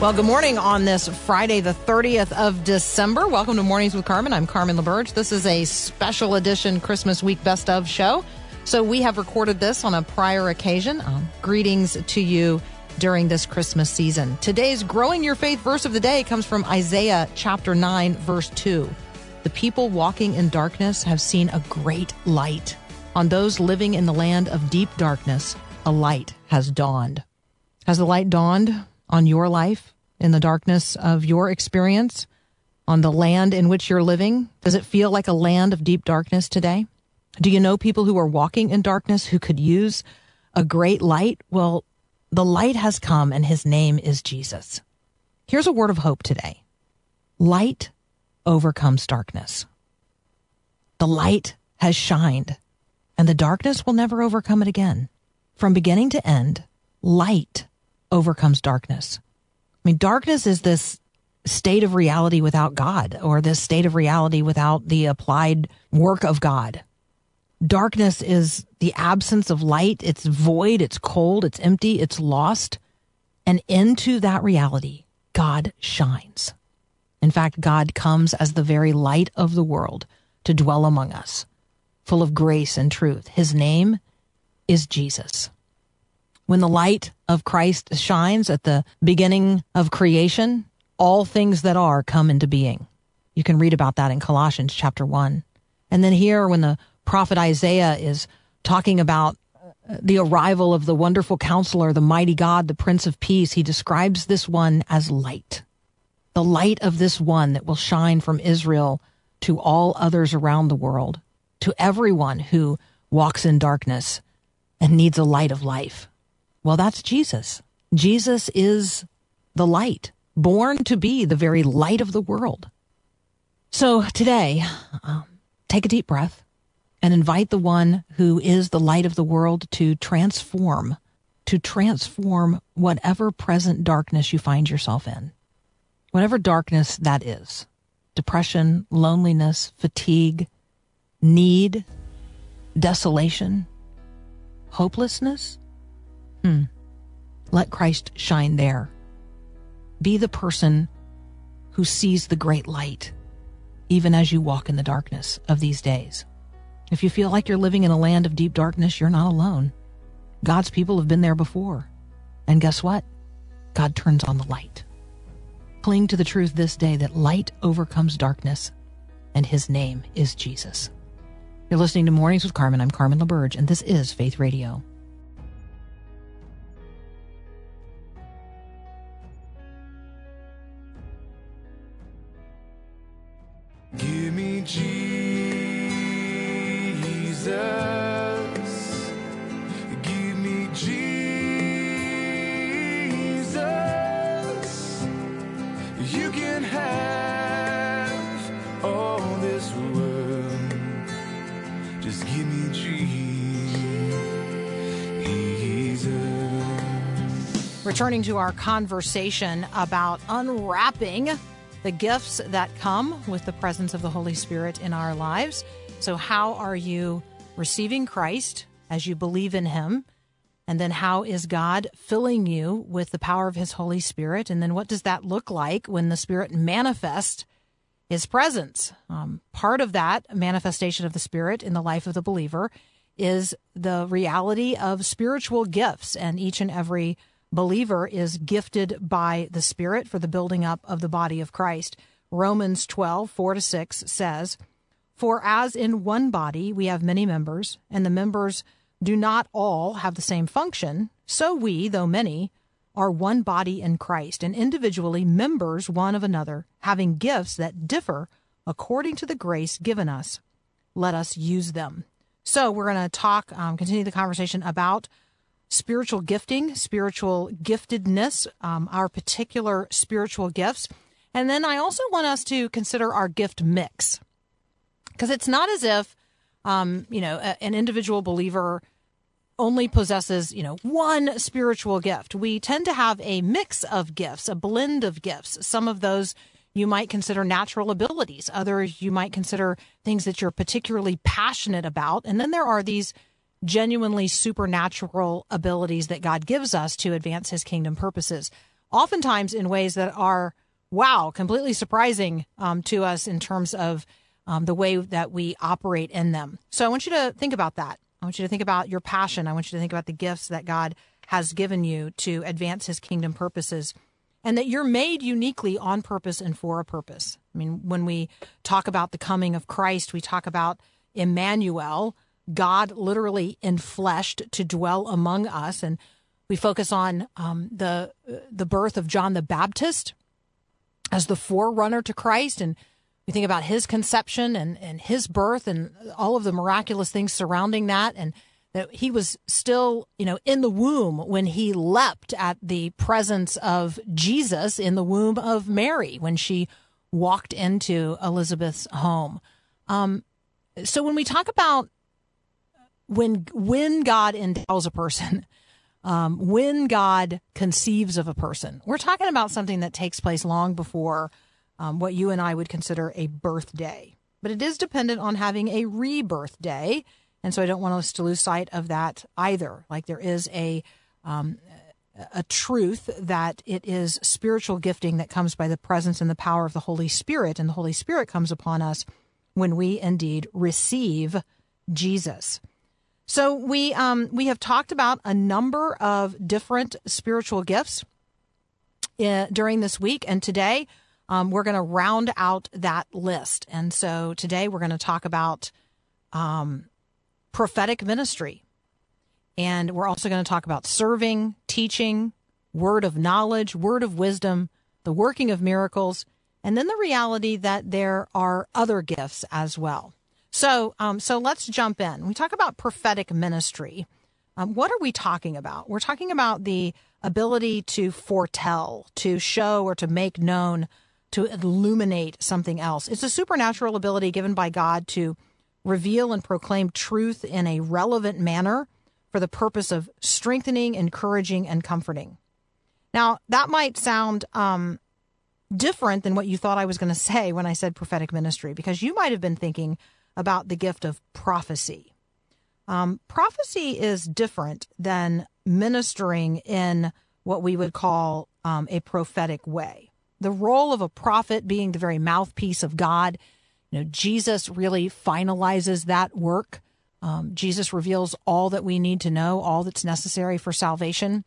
Well, good morning on this Friday, the 30th of December. Welcome to Mornings with Carmen. I'm Carmen LaBerge. This is a special edition Christmas week best of show. So we have recorded this on a prior occasion. Um, greetings to you during this Christmas season. Today's Growing Your Faith verse of the day comes from Isaiah chapter 9, verse 2. The people walking in darkness have seen a great light. On those living in the land of deep darkness, a light has dawned. Has the light dawned on your life in the darkness of your experience? On the land in which you're living? Does it feel like a land of deep darkness today? Do you know people who are walking in darkness who could use a great light? Well, the light has come and his name is Jesus. Here's a word of hope today. Light overcomes darkness. The light has shined and the darkness will never overcome it again. From beginning to end, light overcomes darkness. I mean, darkness is this state of reality without God or this state of reality without the applied work of God. Darkness is the absence of light. It's void. It's cold. It's empty. It's lost. And into that reality, God shines. In fact, God comes as the very light of the world to dwell among us, full of grace and truth. His name is Jesus. When the light of Christ shines at the beginning of creation, all things that are come into being. You can read about that in Colossians chapter 1. And then here, when the prophet Isaiah is talking about uh, the arrival of the wonderful counselor, the mighty God, the Prince of Peace, he describes this one as light. The light of this one that will shine from Israel to all others around the world, to everyone who walks in darkness and needs a light of life. Well, that's Jesus. Jesus is the light, born to be the very light of the world. So today, um, take a deep breath and invite the one who is the light of the world to transform, to transform whatever present darkness you find yourself in. Whatever darkness that is depression, loneliness, fatigue, need, desolation, hopelessness. Hmm. Let Christ shine there. Be the person who sees the great light, even as you walk in the darkness of these days. If you feel like you're living in a land of deep darkness, you're not alone. God's people have been there before. And guess what? God turns on the light. Cling to the truth this day that light overcomes darkness, and his name is Jesus. You're listening to Mornings with Carmen. I'm Carmen LaBerge, and this is Faith Radio. Give me Jesus. Give me Jesus. You can have all this world. Just give me Jesus. Returning to our conversation about unwrapping the gifts that come with the presence of the Holy Spirit in our lives. So, how are you receiving Christ as you believe in Him? And then, how is God filling you with the power of His Holy Spirit? And then, what does that look like when the Spirit manifests His presence? Um, part of that manifestation of the Spirit in the life of the believer is the reality of spiritual gifts, and each and every believer is gifted by the Spirit for the building up of the body of Christ. Romans 12, 4 to 6 says, For as in one body we have many members, and the members do not all have the same function, so we, though many, are one body in Christ and individually members one of another, having gifts that differ according to the grace given us. Let us use them. So, we're going to talk, um, continue the conversation about spiritual gifting, spiritual giftedness, um, our particular spiritual gifts. And then I also want us to consider our gift mix. Because it's not as if, um, you know, a, an individual believer only possesses, you know, one spiritual gift. We tend to have a mix of gifts, a blend of gifts. Some of those you might consider natural abilities. Others you might consider things that you're particularly passionate about. And then there are these genuinely supernatural abilities that God gives us to advance his kingdom purposes, oftentimes in ways that are, wow, completely surprising um, to us in terms of um, the way that we operate in them. So I want you to think about that. I want you to think about your passion. I want you to think about the gifts that God has given you to advance his kingdom purposes and that you're made uniquely on purpose and for a purpose. I mean, when we talk about the coming of Christ, we talk about Emmanuel, God literally enfleshed to dwell among us. And we focus on um, the the birth of John the Baptist as the forerunner to Christ, and we think about his conception and and his birth and all of the miraculous things surrounding that, and that he was still you know in the womb when he leapt at the presence of Jesus in the womb of Mary when she walked into Elizabeth's home. Um, so when we talk about when when God endows a person, um, when God conceives of a person, we're talking about something that takes place long before um, what you and I would consider a birthday. But it is dependent on having a rebirth day, and so I don't want us to lose sight of that either. Like there is a um, a truth that it is spiritual gifting that comes by the presence and the power of the Holy Spirit, and the Holy Spirit comes upon us when we indeed receive Jesus. So we um, we have talked about a number of different spiritual gifts uh, during this week, and today um, we're going to round out that list. And so today we're going to talk about um, prophetic ministry, and we're also going to talk about serving, teaching, word of knowledge, word of wisdom, the working of miracles, and then the reality that there are other gifts as well. So, um, so let's jump in. We talk about prophetic ministry. Um, what are we talking about? We're talking about the ability to foretell, to show, or to make known, to illuminate something else. It's a supernatural ability given by God to reveal and proclaim truth in a relevant manner for the purpose of strengthening, encouraging, and comforting. Now, that might sound um, different than what you thought I was going to say when I said prophetic ministry, because you might have been thinking, about the gift of prophecy. Um, prophecy is different than ministering in what we would call um, a prophetic way. The role of a prophet being the very mouthpiece of God, you know, Jesus really finalizes that work. Um, Jesus reveals all that we need to know, all that's necessary for salvation.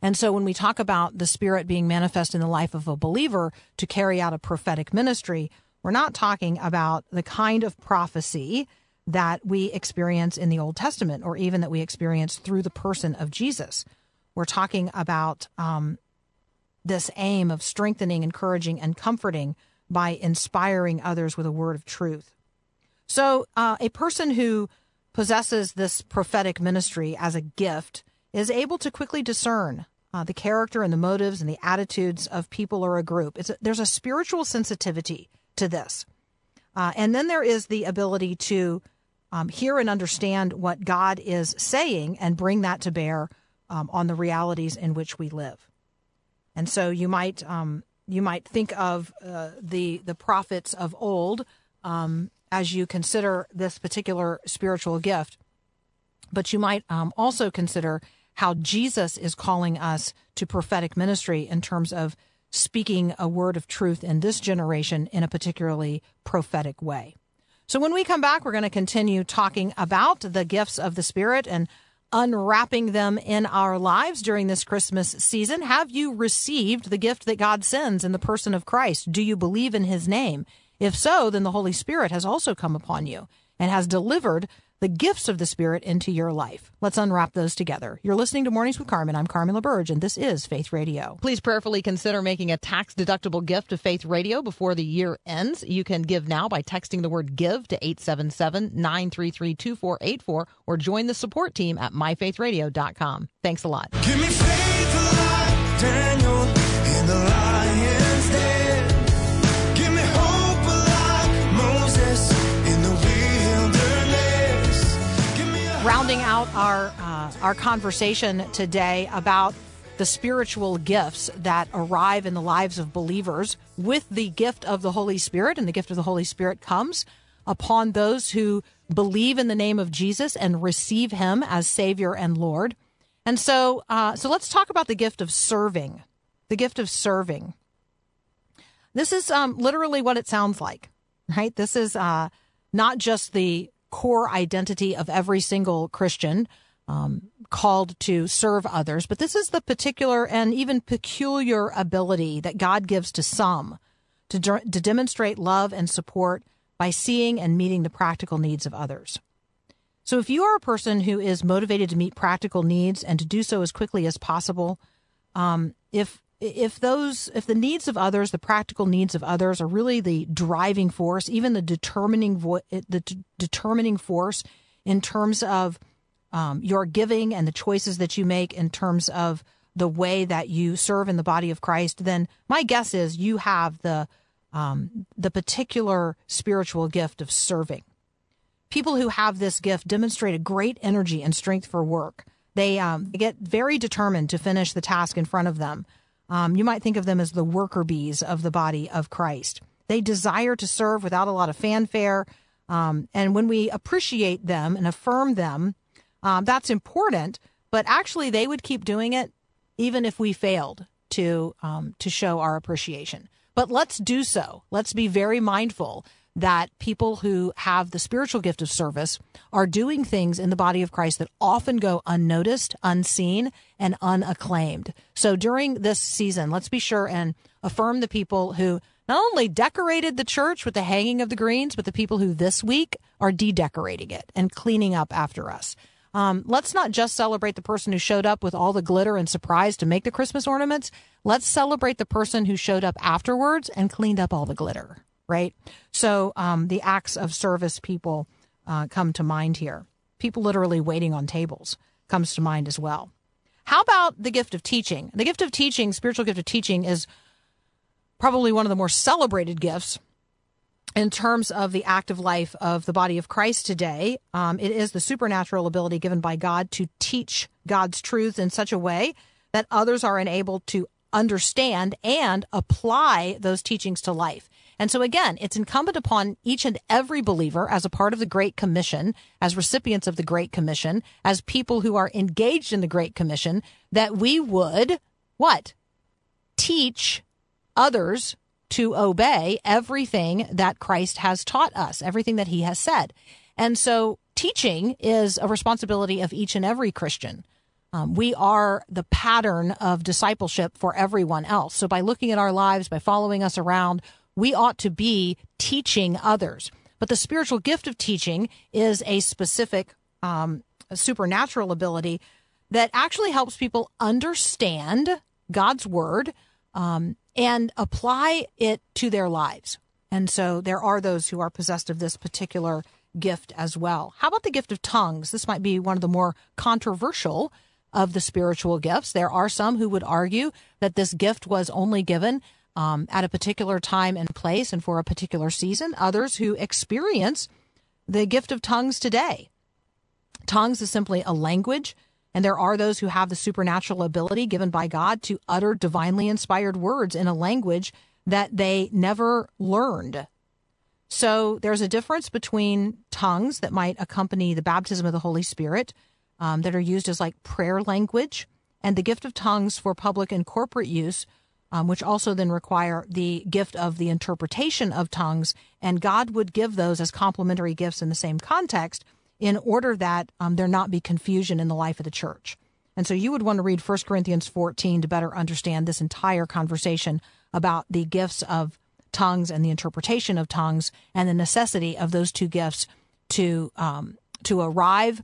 And so when we talk about the Spirit being manifest in the life of a believer to carry out a prophetic ministry, we're not talking about the kind of prophecy that we experience in the Old Testament or even that we experience through the person of Jesus. We're talking about um, this aim of strengthening, encouraging, and comforting by inspiring others with a word of truth. So, uh, a person who possesses this prophetic ministry as a gift is able to quickly discern uh, the character and the motives and the attitudes of people or a group. A, there's a spiritual sensitivity to this. Uh, and then there is the ability to um, hear and understand what God is saying and bring that to bear um, on the realities in which we live. And so you might um, you might think of uh, the the prophets of old um, as you consider this particular spiritual gift, but you might um, also consider how Jesus is calling us to prophetic ministry in terms of speaking a word of truth in this generation in a particularly prophetic way. So when we come back, we're going to continue talking about the gifts of the Spirit and unwrapping them in our lives during this Christmas season. Have you received the gift that God sends in the person of Christ? Do you believe in his name? If so, then the Holy Spirit has also come upon you and has delivered the gifts of the Spirit into your life. Let's unwrap those together. You're listening to Mornings with Carmen. I'm Carmen LaBerge, and this is Faith Radio. Please prayerfully consider making a tax deductible gift to Faith Radio before the year ends. You can give now by texting the word give to 877 933 2484 or join the support team at myfaithradio.com. Thanks a lot. Give me faith like Daniel in the lion's den. Rounding out our uh, our conversation today about the spiritual gifts that arrive in the lives of believers with the gift of the Holy Spirit, and the gift of the Holy Spirit comes upon those who believe in the name of Jesus and receive Him as Savior and Lord. And so, uh, so let's talk about the gift of serving. The gift of serving. This is um, literally what it sounds like, right? This is uh, not just the core identity of every single Christian um, called to serve others, but this is the particular and even peculiar ability that God gives to some to, de- to demonstrate love and support by seeing and meeting the practical needs of others. So if you are a person who is motivated to meet practical needs and to do so as quickly as possible, um, if if those if the needs of others, the practical needs of others, are really the driving force, even the determining vo- the d- determining force in terms of um, your giving and the choices that you make in terms of the way that you serve in the body of Christ, then my guess is you have the um, the particular spiritual gift of serving. People who have this gift demonstrate a great energy and strength for work. They, um, they get very determined to finish the task in front of them. Um, you might think of them as the worker bees of the body of Christ. They desire to serve without a lot of fanfare. Um, and when we appreciate them and affirm them, um, that's important. But actually, they would keep doing it even if we failed to um, to show our appreciation. But let's do so. Let's be very mindful that people who have the spiritual gift of service are doing things in the body of Christ that often go unnoticed, unseen, and unacclaimed. So during this season, let's be sure and affirm the people who not only decorated the church with the hanging of the greens, but the people who this week are de-decorating it and cleaning up after us. Um, let's not just celebrate the person who showed up with all the glitter and surprise to make the Christmas ornaments. Let's celebrate the person who showed up afterwards and cleaned up all the glitter, right? So um, the acts of service people uh, come to mind here. People literally waiting on tables comes to mind as well. How about the gift of teaching? The gift of teaching, spiritual gift of teaching, is probably one of the more celebrated gifts in terms of the active life of the body of Christ today, um, it is the supernatural ability given by God to teach God's truth in such a way that others are enabled to understand and apply those teachings to life. And so again, it's incumbent upon each and every believer as a part of the Great Commission, as recipients of the Great Commission, as people who are engaged in the Great Commission, that we would what? Teach others to obey everything that Christ has taught us, everything that he has said. And so teaching is a responsibility of each and every Christian. Um, we are the pattern of discipleship for everyone else. So by looking at our lives, by following us around, we ought to be teaching others. But the spiritual gift of teaching is a specific um, supernatural ability that actually helps people understand God's word um, and apply it to their lives. And so there are those who are possessed of this particular gift as well. How about the gift of tongues? This might be one of the more controversial of the spiritual gifts. There are some who would argue that this gift was only given um, at a particular time and place and for a particular season. Others who experience the gift of tongues today. Tongues is simply a language and there are those who have the supernatural ability given by God to utter divinely inspired words in a language that they never learned. So there's a difference between tongues that might accompany the baptism of the Holy Spirit, um, that are used as like prayer language, and the gift of tongues for public and corporate use, um, which also then require the gift of the interpretation of tongues. And God would give those as complementary gifts in the same context in order that um, there not be confusion in the life of the church. And so you would want to read 1 Corinthians 14 to better understand this entire conversation about the gifts of tongues and the interpretation of tongues and the necessity of those two gifts to um, to arrive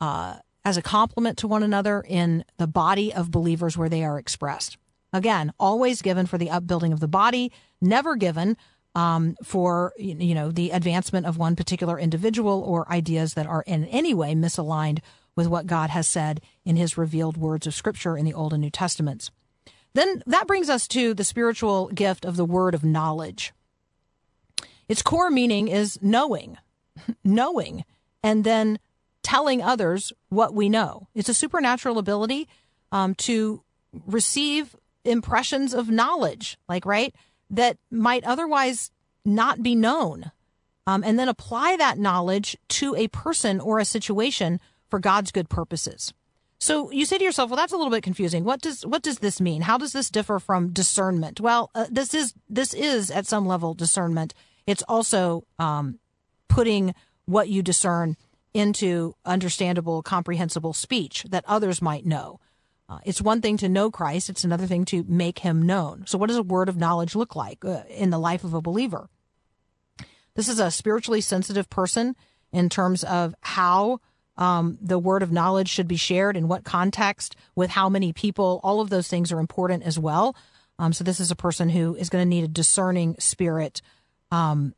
uh, as a complement to one another in the body of believers where they are expressed. Again, always given for the upbuilding of the body, never given um, for you know the advancement of one particular individual or ideas that are in any way misaligned with what God has said in His revealed words of Scripture in the Old and New Testaments. Then that brings us to the spiritual gift of the word of knowledge. Its core meaning is knowing, knowing, and then telling others what we know. It's a supernatural ability um, to receive impressions of knowledge, like, right, that might otherwise not be known, um, and then apply that knowledge to a person or a situation for God's good purposes. So you say to yourself, well, that's a little bit confusing. What does what does this mean? How does this differ from discernment? Well, uh, this is this is at some level discernment. It's also um, putting what you discern into understandable, comprehensible speech that others might know. Uh, it's one thing to know Christ; it's another thing to make Him known. So, what does a word of knowledge look like uh, in the life of a believer? This is a spiritually sensitive person in terms of how um, the word of knowledge should be shared in what context, with how many people. All of those things are important as well. Um, so this is a person who is going to need a discerning spirit, um,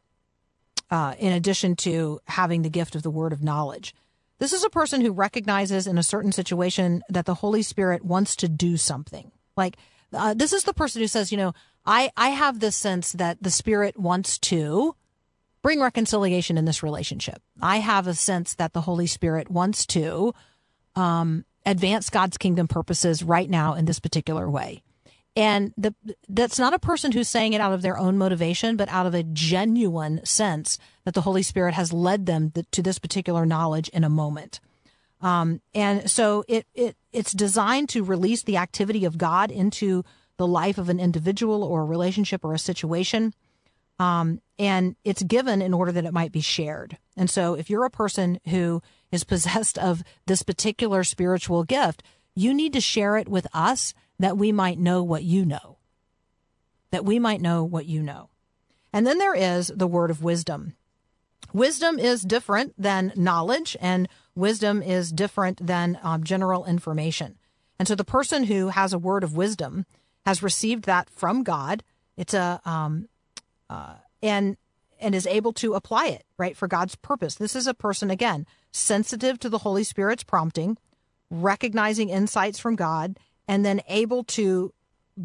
uh, in addition to having the gift of the word of knowledge. This is a person who recognizes in a certain situation that the Holy Spirit wants to do something. Like uh, this is the person who says, you know, I I have this sense that the Spirit wants to bring reconciliation in this relationship. I have a sense that the Holy Spirit wants to um, advance God's kingdom purposes right now in this particular way. And the, that's not a person who's saying it out of their own motivation, but out of a genuine sense that the Holy Spirit has led them to this particular knowledge in a moment. Um, and so it, it it's designed to release the activity of God into the life of an individual or a relationship or a situation. Um, and it's given in order that it might be shared. And so if you're a person who is possessed of this particular spiritual gift, you need to share it with us that we might know what you know. That we might know what you know. And then there is the word of wisdom. Wisdom is different than knowledge, and wisdom is different than um, general information. And so the person who has a word of wisdom has received that from God. It's a um, uh, and and is able to apply it right for God's purpose. This is a person again sensitive to the Holy Spirit's prompting, recognizing insights from God, and then able to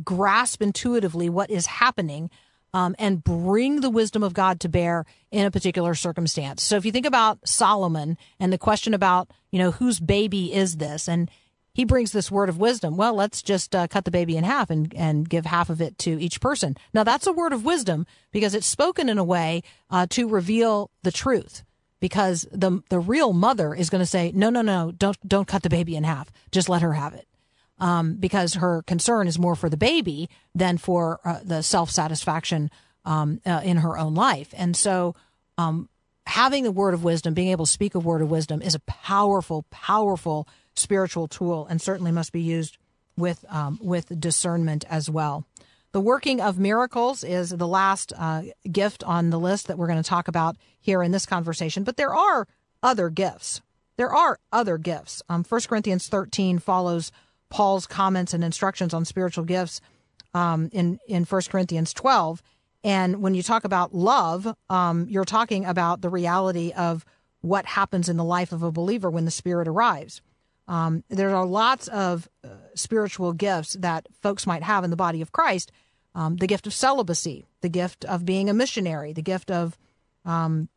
grasp intuitively what is happening um, and bring the wisdom of God to bear in a particular circumstance. So if you think about Solomon and the question about, you know, whose baby is this? And he brings this word of wisdom. Well, let's just uh, cut the baby in half and, and give half of it to each person. Now, that's a word of wisdom because it's spoken in a way uh, to reveal the truth. Because the the real mother is going to say, no, no, no, don't don't cut the baby in half. Just let her have it. Um, because her concern is more for the baby than for uh, the self satisfaction um, uh, in her own life. And so, um, having the word of wisdom, being able to speak a word of wisdom, is a powerful, powerful spiritual tool and certainly must be used with um, with discernment as well. The working of miracles is the last uh, gift on the list that we're going to talk about here in this conversation, but there are other gifts. There are other gifts. Um, 1 Corinthians 13 follows Paul's comments and instructions on spiritual gifts um, in, in 1 Corinthians 12. And when you talk about love, um, you're talking about the reality of what happens in the life of a believer when the Spirit arrives. Um, there are lots of uh, spiritual gifts that folks might have in the body of Christ. Um, the gift of celibacy, the gift of being a missionary, the gift of, um,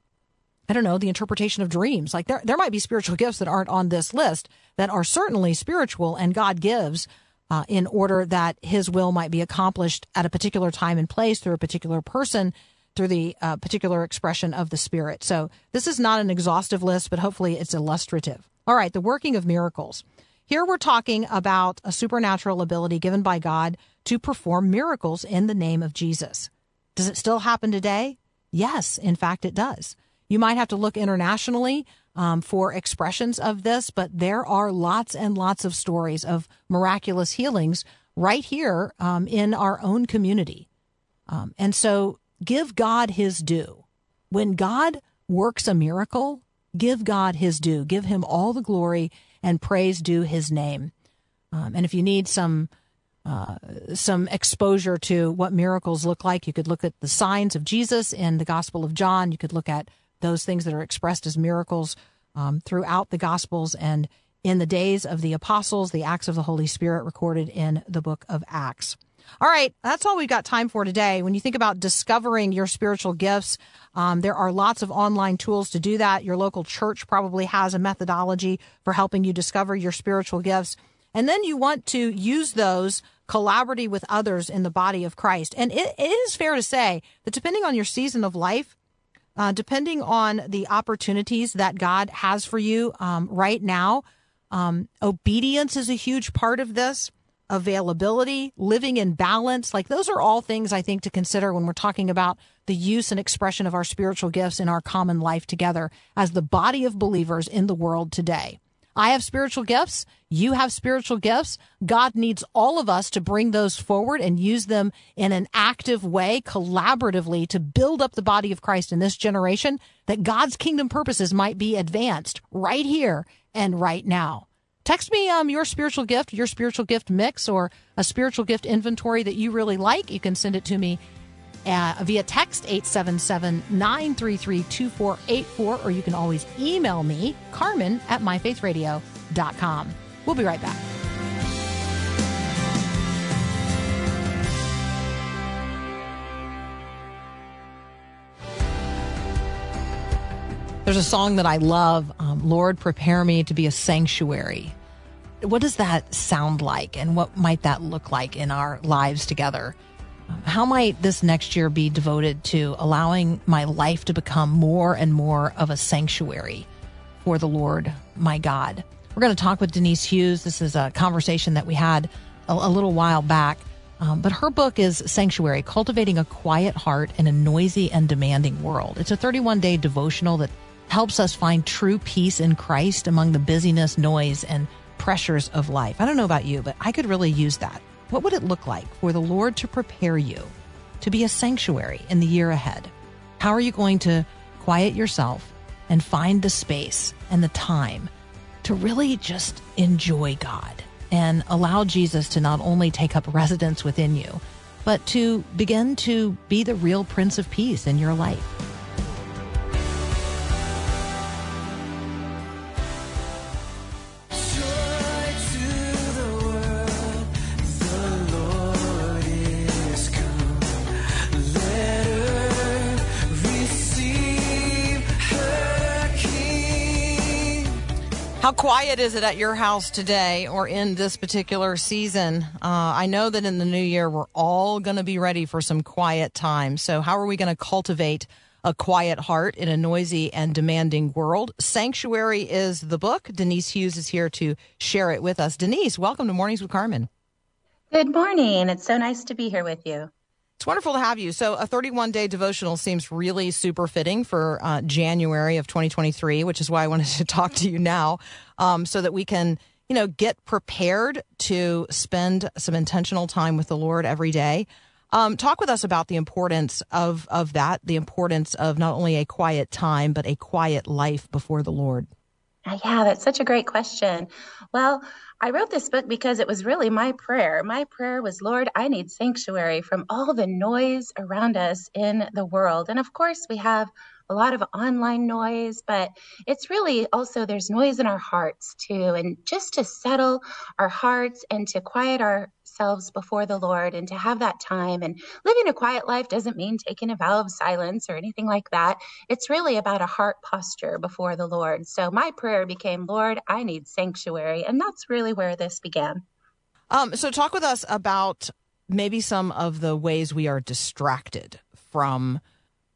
I don't know, the interpretation of dreams. Like there, there might be spiritual gifts that aren't on this list that are certainly spiritual and God gives uh, in order that His will might be accomplished at a particular time and place through a particular person through the uh, particular expression of the Spirit. So this is not an exhaustive list, but hopefully it's illustrative. All right, the working of miracles. Here we're talking about a supernatural ability given by God to perform miracles in the name of Jesus. Does it still happen today? Yes, in fact, it does. You might have to look internationally um, for expressions of this, but there are lots and lots of stories of miraculous healings right here um, in our own community. Um, and so give God his due. When God works a miracle, give God his due, give him all the glory and praise due his name. Um, and if you need some uh, some exposure to what miracles look like, you could look at the signs of Jesus in the Gospel of John. You could look at those things that are expressed as miracles um, throughout the Gospels and in the days of the apostles, the acts of the Holy Spirit recorded in the book of Acts. All right, that's all we've got time for today. When you think about discovering your spiritual gifts, um, there are lots of online tools to do that. Your local church probably has a methodology for helping you discover your spiritual gifts. And then you want to use those collaborating with others in the body of Christ. And it, it is fair to say that depending on your season of life, uh, depending on the opportunities that God has for you um, right now, um, obedience is a huge part of this. Availability, living in balance, like those are all things I think to consider when we're talking about the use and expression of our spiritual gifts in our common life together as the body of believers in the world today. I have spiritual gifts. You have spiritual gifts. God needs all of us to bring those forward and use them in an active way, collaboratively to build up the body of Christ in this generation that God's kingdom purposes might be advanced right here and right now. Text me um, your spiritual gift, your spiritual gift mix, or a spiritual gift inventory that you really like. You can send it to me via text 877-933-2484 or you can always email me carmen at myfaithradio.com we'll be right back. There's a song that i love um, lord prepare me to be a sanctuary. What does that sound like and what might that look like in our lives together how might this next year be devoted to allowing my life to become more and more of a sanctuary for the Lord my God? We're going to talk with Denise Hughes. This is a conversation that we had a, a little while back. Um, but her book is Sanctuary Cultivating a Quiet Heart in a Noisy and Demanding World. It's a 31 day devotional that helps us find true peace in Christ among the busyness, noise, and pressures of life. I don't know about you, but I could really use that. What would it look like for the Lord to prepare you to be a sanctuary in the year ahead? How are you going to quiet yourself and find the space and the time to really just enjoy God and allow Jesus to not only take up residence within you, but to begin to be the real Prince of Peace in your life? How quiet is it at your house today or in this particular season? Uh, I know that in the new year, we're all going to be ready for some quiet time. So, how are we going to cultivate a quiet heart in a noisy and demanding world? Sanctuary is the book. Denise Hughes is here to share it with us. Denise, welcome to Mornings with Carmen. Good morning. It's so nice to be here with you. It's wonderful to have you. So, a 31 day devotional seems really super fitting for uh, January of 2023, which is why I wanted to talk to you now um, so that we can, you know, get prepared to spend some intentional time with the Lord every day. Um, talk with us about the importance of, of that, the importance of not only a quiet time, but a quiet life before the Lord. Uh, Yeah, that's such a great question. Well, I wrote this book because it was really my prayer. My prayer was, Lord, I need sanctuary from all the noise around us in the world. And of course, we have a lot of online noise, but it's really also there's noise in our hearts too. And just to settle our hearts and to quiet ourselves before the Lord and to have that time. And living a quiet life doesn't mean taking a vow of silence or anything like that. It's really about a heart posture before the Lord. So my prayer became, Lord, I need sanctuary. And that's really where this began. Um, so, talk with us about maybe some of the ways we are distracted from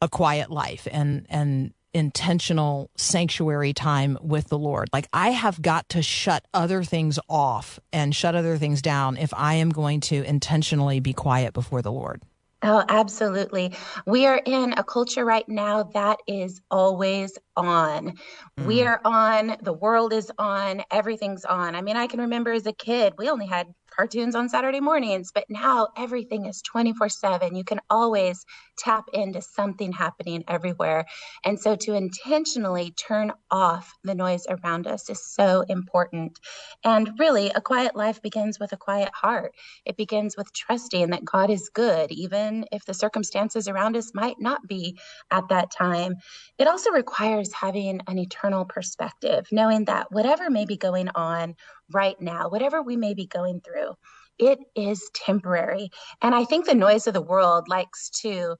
a quiet life and and intentional sanctuary time with the Lord. Like I have got to shut other things off and shut other things down if I am going to intentionally be quiet before the Lord. Oh, absolutely. We are in a culture right now that is always on. Mm. We are on, the world is on, everything's on. I mean, I can remember as a kid, we only had cartoons on Saturday mornings, but now everything is 24 7. You can always tap into something happening everywhere. And so to intentionally turn off the noise around us is so important. And really, a quiet life begins with a quiet heart. It begins with trusting that God is good, even if the circumstances around us might not be at that time. It also requires having an eternal perspective, knowing that whatever may be going on right now, whatever we may be going through, it is temporary. And I think the noise of the world likes to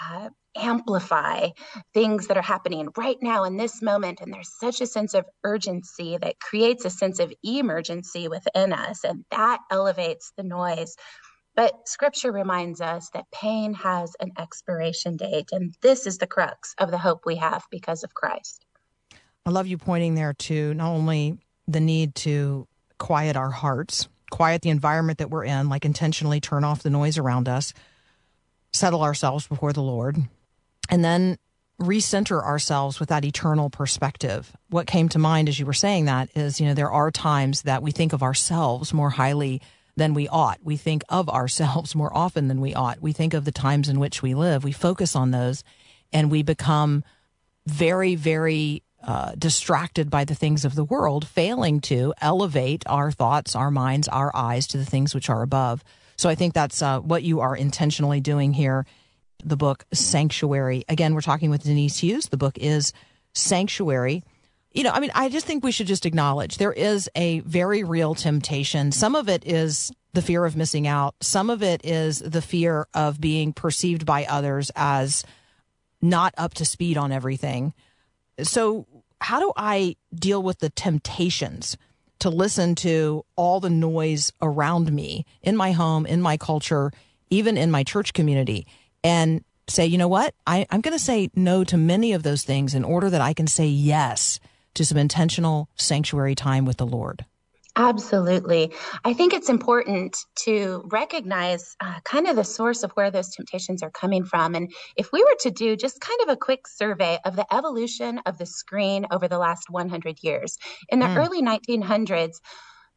uh, amplify things that are happening right now in this moment. And there's such a sense of urgency that creates a sense of emergency within us, and that elevates the noise. But scripture reminds us that pain has an expiration date, and this is the crux of the hope we have because of Christ. I love you pointing there to not only the need to quiet our hearts, quiet the environment that we're in, like intentionally turn off the noise around us, settle ourselves before the Lord, and then recenter ourselves with that eternal perspective. What came to mind as you were saying that is, you know, there are times that we think of ourselves more highly than we ought. We think of ourselves more often than we ought. We think of the times in which we live. We focus on those and we become very, very uh, distracted by the things of the world, failing to elevate our thoughts, our minds, our eyes to the things which are above. So I think that's uh, what you are intentionally doing here. The book Sanctuary. Again, we're talking with Denise Hughes. The book is Sanctuary. You know, I mean, I just think we should just acknowledge there is a very real temptation. Some of it is the fear of missing out. Some of it is the fear of being perceived by others as not up to speed on everything. So, how do I deal with the temptations to listen to all the noise around me in my home, in my culture, even in my church community, and say, you know what? I, I'm going to say no to many of those things in order that I can say yes to some intentional sanctuary time with the Lord. Absolutely. I think it's important to recognize uh, kind of the source of where those temptations are coming from. And if we were to do just kind of a quick survey of the evolution of the screen over the last 100 years, in the mm. early 1900s,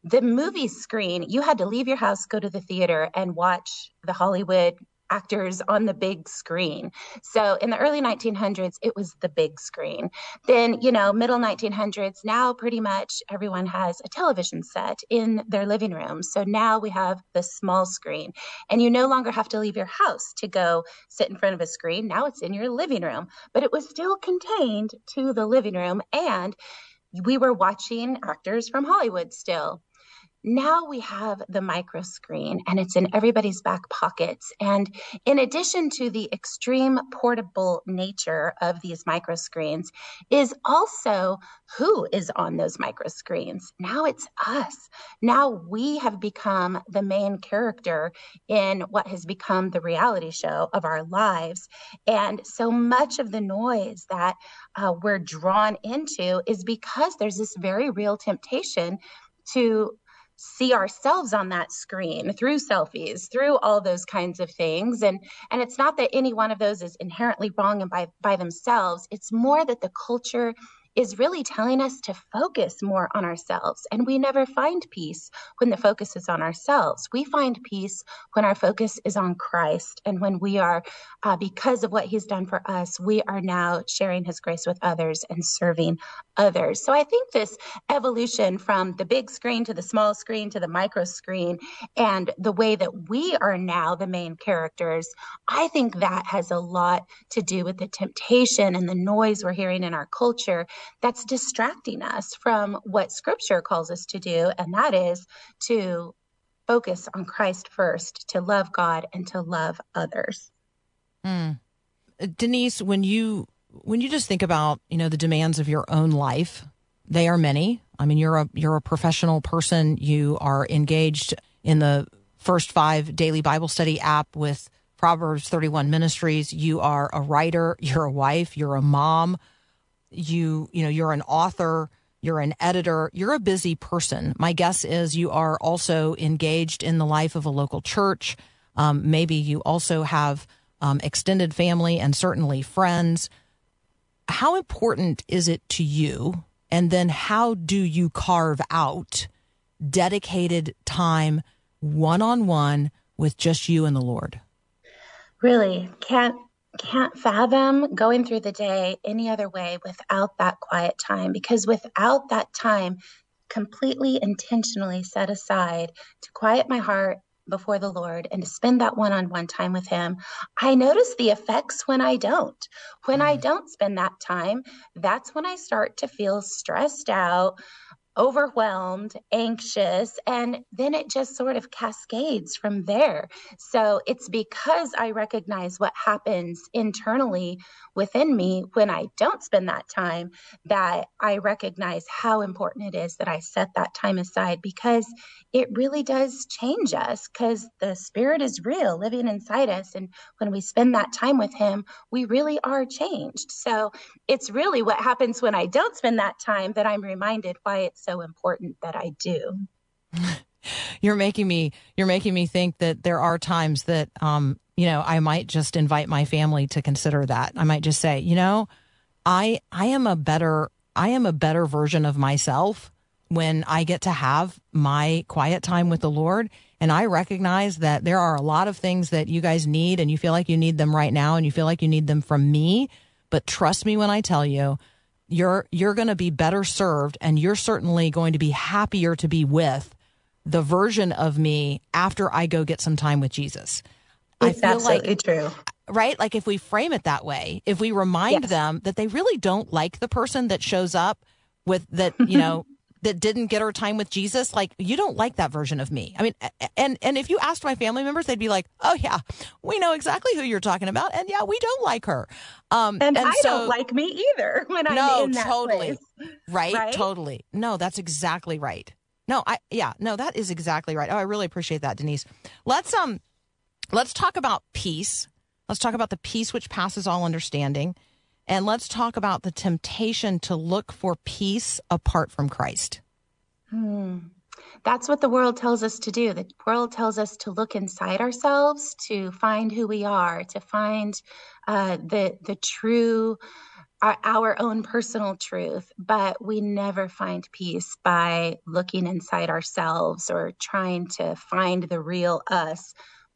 the movie screen, you had to leave your house, go to the theater, and watch the Hollywood actors on the big screen. So in the early 1900s, it was the big screen. Then, you know, middle 1900s, now pretty much everyone has a television set in their living room. So now we have the small screen. And you no longer have to leave your house to go sit in front of a screen. Now it's in your living room, but it was still contained to the living room. And we were watching actors from Hollywood still. Now we have the micro screen and it's in everybody's back pockets. And in addition to the extreme portable nature of these micro screens, is also who is on those micro screens. Now it's us. Now we have become the main character in what has become the reality show of our lives. And so much of the noise that uh, we're drawn into is because there's this very real temptation to see ourselves on that screen through selfies through all those kinds of things. And and it's not that any one of those is inherently wrong and by by themselves. It's more that the culture is really telling us to focus more on ourselves. And we never find peace when the focus is on ourselves. We find peace when our focus is on Christ and when we are, uh, because of what he's done for us, we are now sharing his grace with others and serving others. So I think this evolution from the big screen to the small screen to the micro screen and the way that we are now the main characters, I think that has a lot to do with the temptation and the noise we're hearing in our culture that's distracting us from what scripture calls us to do, and that is to focus on Christ first, to love God and to love others. Mm. Denise, when you when you just think about you know the demands of your own life, they are many. I mean, you're a you're a professional person. You are engaged in the first five daily Bible study app with Proverbs 31 Ministries. You are a writer. You're a wife. You're a mom you you know you're an author you're an editor you're a busy person. My guess is you are also engaged in the life of a local church. Um, maybe you also have um, extended family and certainly friends. How important is it to you? And then how do you carve out dedicated time one-on-one with just you and the lord? Really can't can't fathom going through the day any other way without that quiet time because without that time completely intentionally set aside to quiet my heart before the Lord and to spend that one on one time with Him, I notice the effects when I don't. When I mm. don't spend that time, that's when I start to feel stressed out, overwhelmed, anxious, and then it just sort of cascades from there. So it's because I recognize what happens internally within me when I don't spend that time that I recognize how important it is that I set that time aside because it really does change us because the spirit is real living inside us. And when we spend that time with Him, we really are changed. So it's really what happens when I don't spend that time that I'm reminded why it's so important that I do. You're making me you're making me think that there are times that um you know I might just invite my family to consider that. I might just say, you know, I I am a better I am a better version of myself when I get to have my quiet time with the Lord. And I recognize that there are a lot of things that you guys need and you feel like you need them right now and you feel like you need them from me. But trust me when I tell you, you're you're going to be better served and you're certainly going to be happier to be with the version of me after I go get some time with Jesus. It's I feel absolutely like true. right like if we frame it that way, if we remind Yes. them that they really don't like the person that shows up with that, you know, that didn't get her time with Jesus, like you don't like that version of me. I mean, and and if you asked my family members, they'd be like, "Oh yeah, we know exactly who you're talking about, and yeah, we don't like her." Um, And, I so- don't like me either when I'm no, in that totally. place. Right? Right? Totally. No, that's exactly right. No, I yeah, no, that is exactly right. Oh, I really appreciate that, Denise. Let's um let's talk about peace. Let's talk about the peace which passes all understanding. And let's talk about the temptation to look for peace apart from Christ. Hmm. That's what the world tells us to do. The world tells us to look inside ourselves, to find who we are, to find uh, the the true, our, our own personal truth. But we never find peace by looking inside ourselves or trying to find the real us.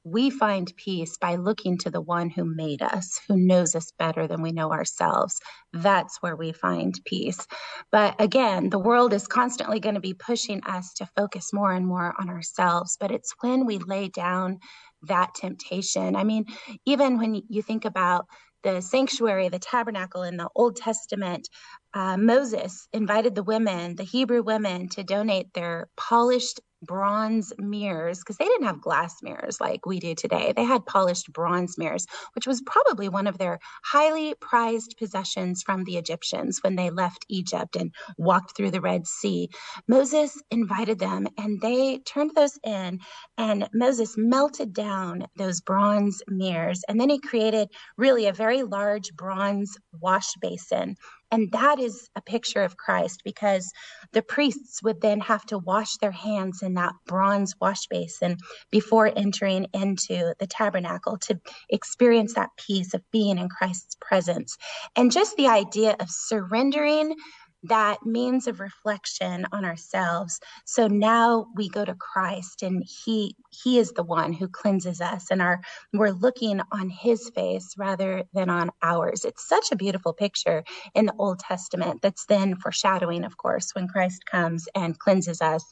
We find peace by looking to the one who made us, who knows us better than we know ourselves. That's where we find peace. But again, the world is constantly going to be pushing us to focus more and more on ourselves. But it's when we lay down that temptation. I mean, even when you think about the sanctuary, the tabernacle in the Old Testament, uh, Moses invited the women, the Hebrew women, to donate their polished bronze mirrors because they didn't have glass mirrors like we do today. They had polished bronze mirrors, which was probably one of their highly prized possessions from the Egyptians when they left Egypt and walked through the Red Sea. Moses invited them and they turned those in, and Moses melted down those bronze mirrors. And then he created really a very large bronze wash basin. And that is a picture of Christ because the priests would then have to wash their hands in that bronze wash basin before entering into the tabernacle to experience that peace of being in Christ's presence. And just the idea of surrendering that means of reflection on ourselves. So now we go to christ and he he is the one who cleanses us and our we're looking on his face rather than on ours. It's such a beautiful picture in the old testament that's then foreshadowing of course when christ comes and cleanses us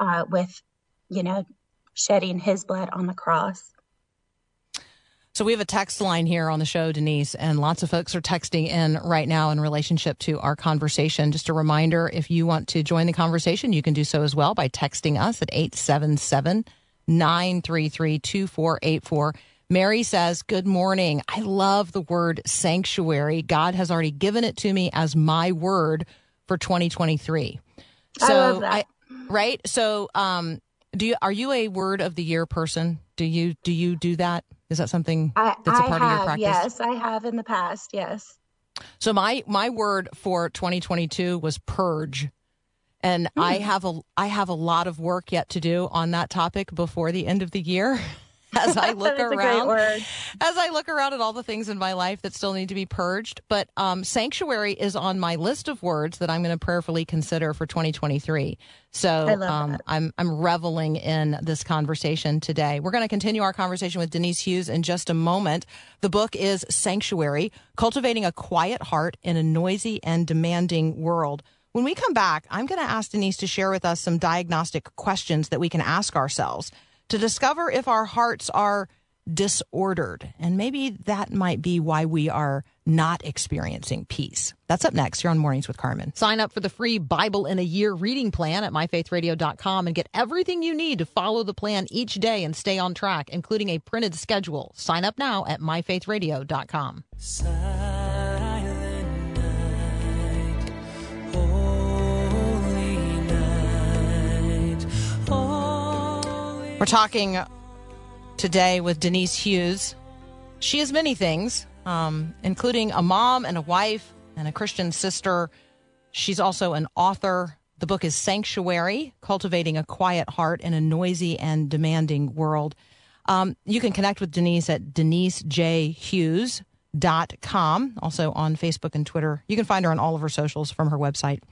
uh, with you know shedding his blood on the cross So we have a text line here on the show, Denise, and lots of folks are texting in right now in relationship to our conversation. Just a reminder, if you want to join the conversation, you can do so as well by texting us at 877 933 2484. Mary says, Good morning. I love the word sanctuary. God has already given it to me as my word for 2023. I So love that. right? So um do you are you a word of the year person? Do you do you do that? Is that something that's a part have, of your practice? yes i have in the past yes So my my word for 2022 was purge. And I hmm. have a I have a lot of work yet to do on that topic before the end of the year. as I look That's a great around as I look around at all the things in my life that still need to be purged. But um, sanctuary is on my list of words that I'm going to prayerfully consider for 2023. So um. I'm I'm reveling in this conversation today. We're going to continue our conversation with Denise Hughes in just a moment. The book is Sanctuary: Cultivating a Quiet Heart in a Noisy and Demanding World. When we come back, I'm going to ask Denise to share with us some diagnostic questions that we can ask ourselves to discover if our hearts are disordered. And maybe that might be why we are not experiencing peace. That's up next here on Mornings with Carmen. Sign up for the free Bible in a Year reading plan at myfaithradio.com and get everything you need to follow the plan each day and stay on track, including a printed schedule. Sign up now at myfaithradio.com. Silent We're talking today with Denise Hughes. She is many things, um, including a mom and a wife and a Christian sister. She's also an author. The book is Sanctuary Cultivating a Quiet Heart in a Noisy and Demanding World. Um, you can connect with Denise at denisejhughes.com, also on Facebook and Twitter. You can find her on all of her socials from her website.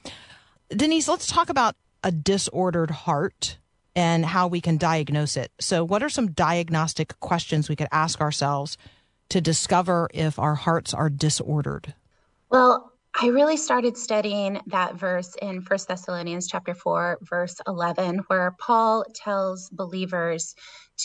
Denise, let's talk about a disordered heart and how we can diagnose it. So, what are some diagnostic questions we could ask ourselves to discover if our hearts are disordered? Well, I really started studying that verse in 1 Thessalonians chapter 4 verse 11 where Paul tells believers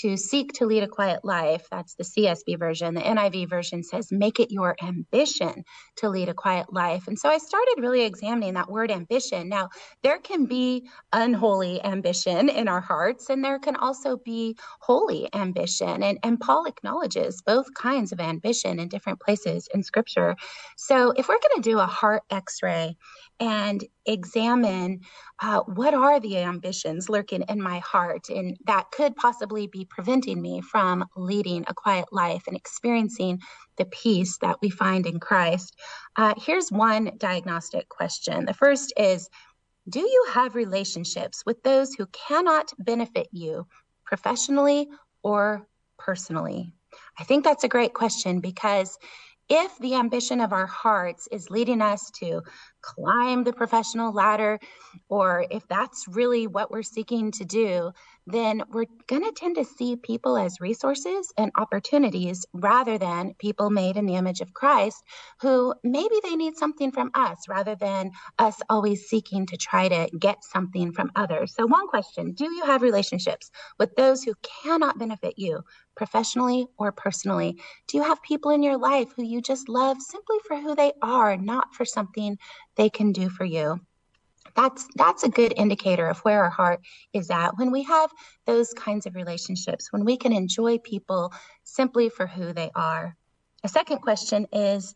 to seek to lead a quiet life. That's the CSB version. The NIV version says make it your ambition to lead a quiet life. And so I started really examining that word ambition. Now, there can be unholy ambition in our hearts and there can also be holy ambition. And and Paul acknowledges both kinds of ambition in different places in scripture. So if we're going to do a heart x-ray and examine uh, what are the ambitions lurking in my heart and that could possibly be preventing me from leading a quiet life and experiencing the peace that we find in christ? Uh, here's one diagnostic question. The first is do you have relationships with those who cannot benefit you professionally or personally? I think that's a great question because if the ambition of our hearts is leading us to climb the professional ladder, or if that's really what we're seeking to do, then we're going to tend to see people as resources and opportunities rather than people made in the image of Christ who maybe they need something from us rather than us always seeking to try to get something from others. So, one question Do you have relationships with those who cannot benefit you? professionally or personally? Do you have people in your life who you just love simply for who they are, not for something they can do for you? That's that's a good indicator of where our heart is at when we have those kinds of relationships, when we can enjoy people simply for who they are. A second question is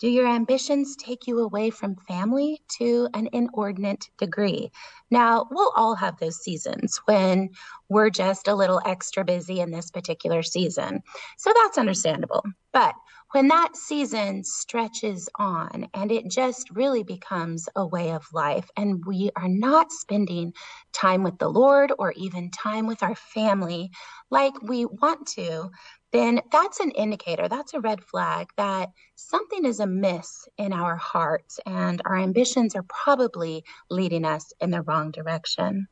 do your ambitions take you away from family to an inordinate degree? Now, we'll all have those seasons when we're just a little extra busy in this particular season. So that's understandable. But when that season stretches on and it just really becomes a way of life, and we are not spending time with the Lord or even time with our family like we want to, then that's an indicator, that's a red flag that something is amiss in our hearts and our ambitions are probably leading us in the wrong direction.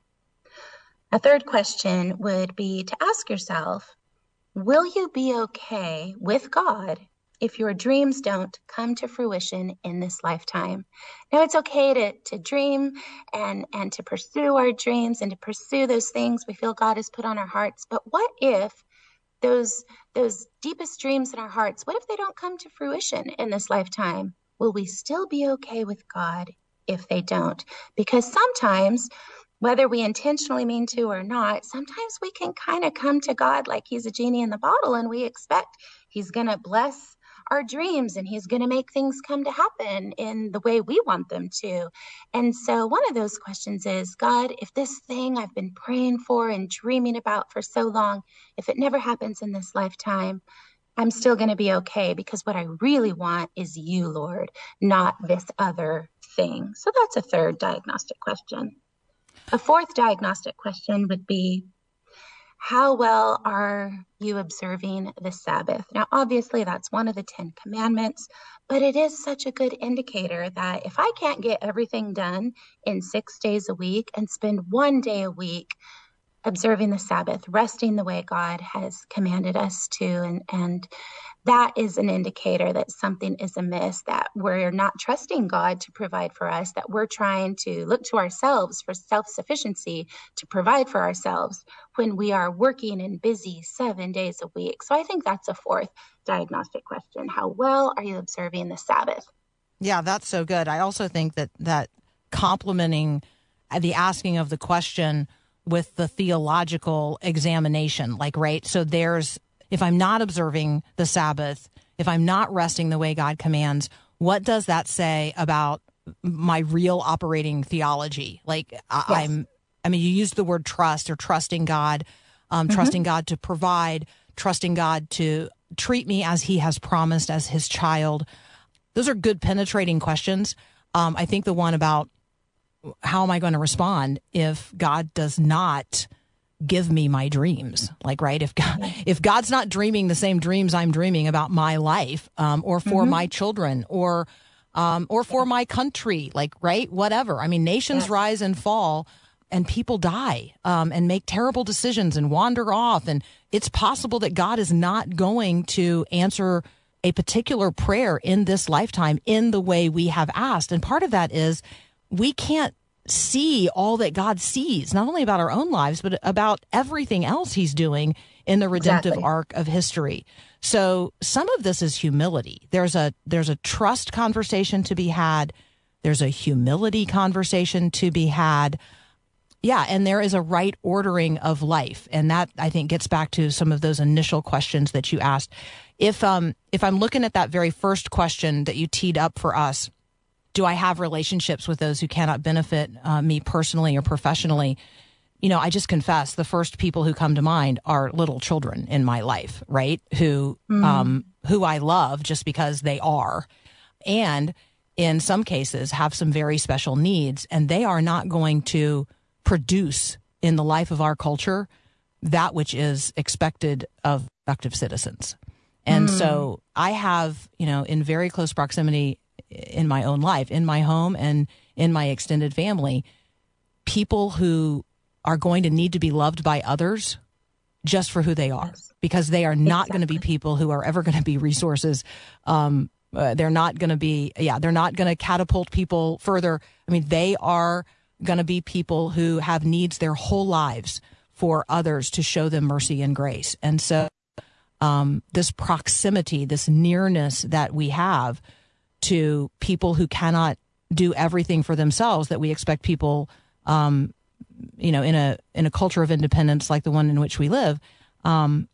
A third question would be to ask yourself Will you be okay with God if your dreams don't come to fruition in this lifetime? Now, it's okay to, to dream and, and to pursue our dreams and to pursue those things we feel God has put on our hearts. But what if those those deepest dreams in our hearts what if they don't come to fruition in this lifetime will we still be okay with god if they don't because sometimes whether we intentionally mean to or not sometimes we can kind of come to god like he's a genie in the bottle and we expect he's going to bless our dreams and he's going to make things come to happen in the way we want them to. And so one of those questions is God, if this thing I've been praying for and dreaming about for so long, if it never happens in this lifetime, I'm still going to be okay because what I really want is you, Lord, not this other thing. So that's a third diagnostic question. A fourth diagnostic question would be How well are you observing the Sabbath? Now, obviously, that's one of the Ten Commandments, but it is such a good indicator that if I can't get everything done in six days a week and spend one day a week observing the Sabbath, resting the way God has commanded us to, and, and that is an indicator that something is amiss, that we're not trusting God to provide for us, that we're trying to look to ourselves for self sufficiency to provide for ourselves when we are working and busy seven days a week. So I think that's a fourth diagnostic question. How well are you observing the Sabbath? Yeah, that's so good. I also think that that complementing uh, the asking of the question with the theological examination, like right. So there's if I'm not observing the Sabbath, if I'm not resting the way God commands, what does that say about my real operating theology? Like Yes. I'm, I mean, you used the word trust or trusting God, um, trusting God to provide, trusting God to treat me as He has promised as His child. Those are good penetrating questions. Um, I think the one about how am I going to respond if God does not give me my dreams? Like, right? If God, if God's not dreaming the same dreams I'm dreaming about my life, um, or for my children, or um, or for my country, like, right? Whatever. I mean, nations Yes. rise and fall. And people die um, and make terrible decisions and wander off. And it's possible that God is not going to answer a particular prayer in this lifetime in the way we have asked. And part of that is we can't see all that God sees, not only about our own lives, but about everything else He's doing in the redemptive Exactly. arc of history. So some of this is humility. There's a there's a trust conversation to be had. There's a humility conversation to be had. Yeah, and there is a right ordering of life, and that I think gets back to some of those initial questions that you asked. If um if I'm looking at that very first question that you teed up for us, do I have relationships with those who cannot benefit uh, me personally or professionally? You know, I just confess the first people who come to mind are little children in my life, right? Who um who I love just because they are, and in some cases have some very special needs, and they are not going to produce in the life of our culture that which is expected of productive citizens. And so I have, you know, in very close proximity in my own life, in my home and in my extended family, people who are going to need to be loved by others just for who they are Yes. because they are not going to be people who are ever going to be resources um, uh, they're not going to be yeah they're not going to catapult people further i mean they are going to be people who have needs their whole lives for others to show them mercy and grace. And so um, this proximity this nearness that we have to people who cannot do everything for themselves that we expect people um, you know in a in a culture of independence like the one in which we live um,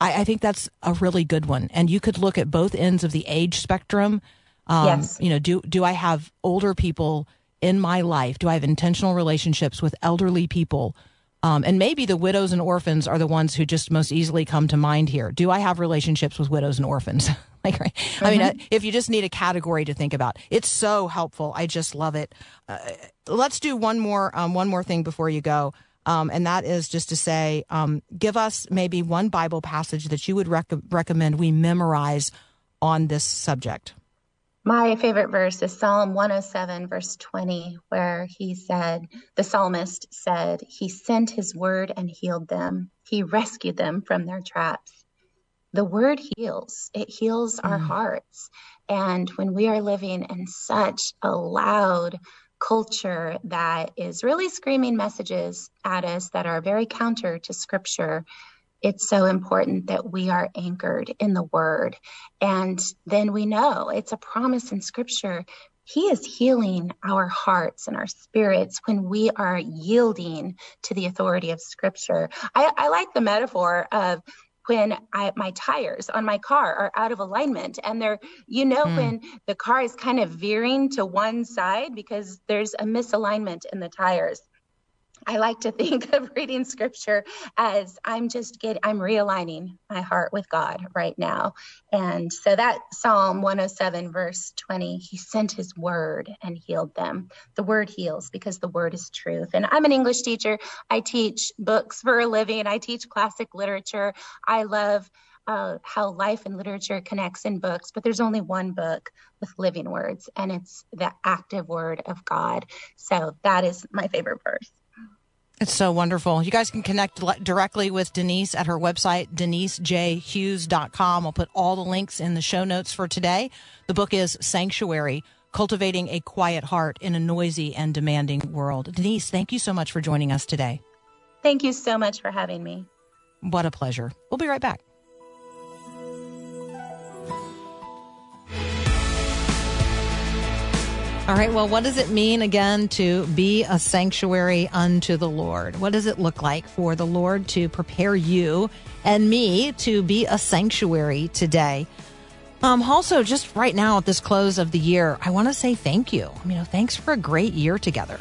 I, I think that's a really good one. And you could look at both ends of the age spectrum. Um, Yes. you know do do i have older people in my life do i have intentional relationships with elderly people? Um, and maybe the widows and orphans are the ones who just most easily come to mind here. Do i have relationships with widows and orphans? Like right? I mean uh, if you just need a category to think about it's so helpful. I just love it. Uh, let's do one more um, one more thing before you go. Um, and that is just to say um, give us maybe one bible passage that you would rec- recommend we memorize on this subject My favorite verse is Psalm 107, verse 20, where he said, the psalmist said, He sent his word and healed them. He rescued them from their traps. The word heals, it heals our mm. hearts. And when we are living in such a loud culture that is really screaming messages at us that are very counter to scripture, it's so important that we are anchored in the word. And then we know it's a promise in scripture. He is healing our hearts and our spirits when we are yielding to the authority of scripture. I, I like the metaphor of when I, my tires on my car are out of alignment and they're, you know, Mm. when the car is kind of veering to one side because there's a misalignment in the tires I like to think of reading scripture as I'm just getting, I'm realigning my heart with God right now. And so that Psalm 107, verse 20, He sent His word and healed them. The word heals because the word is truth. And I'm an English teacher. I teach books for a living, I teach classic literature. I love uh, how life and literature connects in books, but there's only one book with living words, and it's the active word of God. So that is my favorite verse. It's so wonderful. You guys can connect directly with Denise at her website, denisejhughes.com. I'll put all the links in the show notes for today. The book is Sanctuary Cultivating a Quiet Heart in a Noisy and Demanding World. Denise, thank you so much for joining us today. Thank you so much for having me. What a pleasure. We'll be right back. All right. Well, what does it mean again to be a sanctuary unto the Lord? What does it look like for the Lord to prepare you and me to be a sanctuary today? Um, also, just right now at this close of the year, I want to say thank you. You know, thanks for a great year together,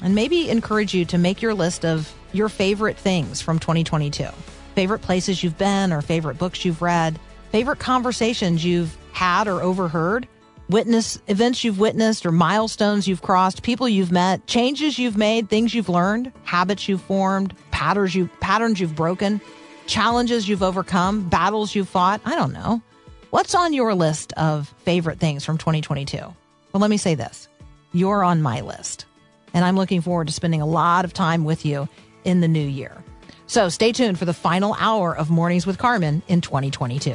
and maybe encourage you to make your list of your favorite things from 2022, favorite places you've been, or favorite books you've read, favorite conversations you've had or overheard witness events you've witnessed or milestones you've crossed, people you've met, changes you've made, things you've learned, habits you've formed, patterns you patterns you've broken, challenges you've overcome, battles you've fought. I don't know. What's on your list of favorite things from 2022? Well, let me say this. You're on my list. And I'm looking forward to spending a lot of time with you in the new year. So stay tuned for the final hour of Mornings with Carmen in 2022.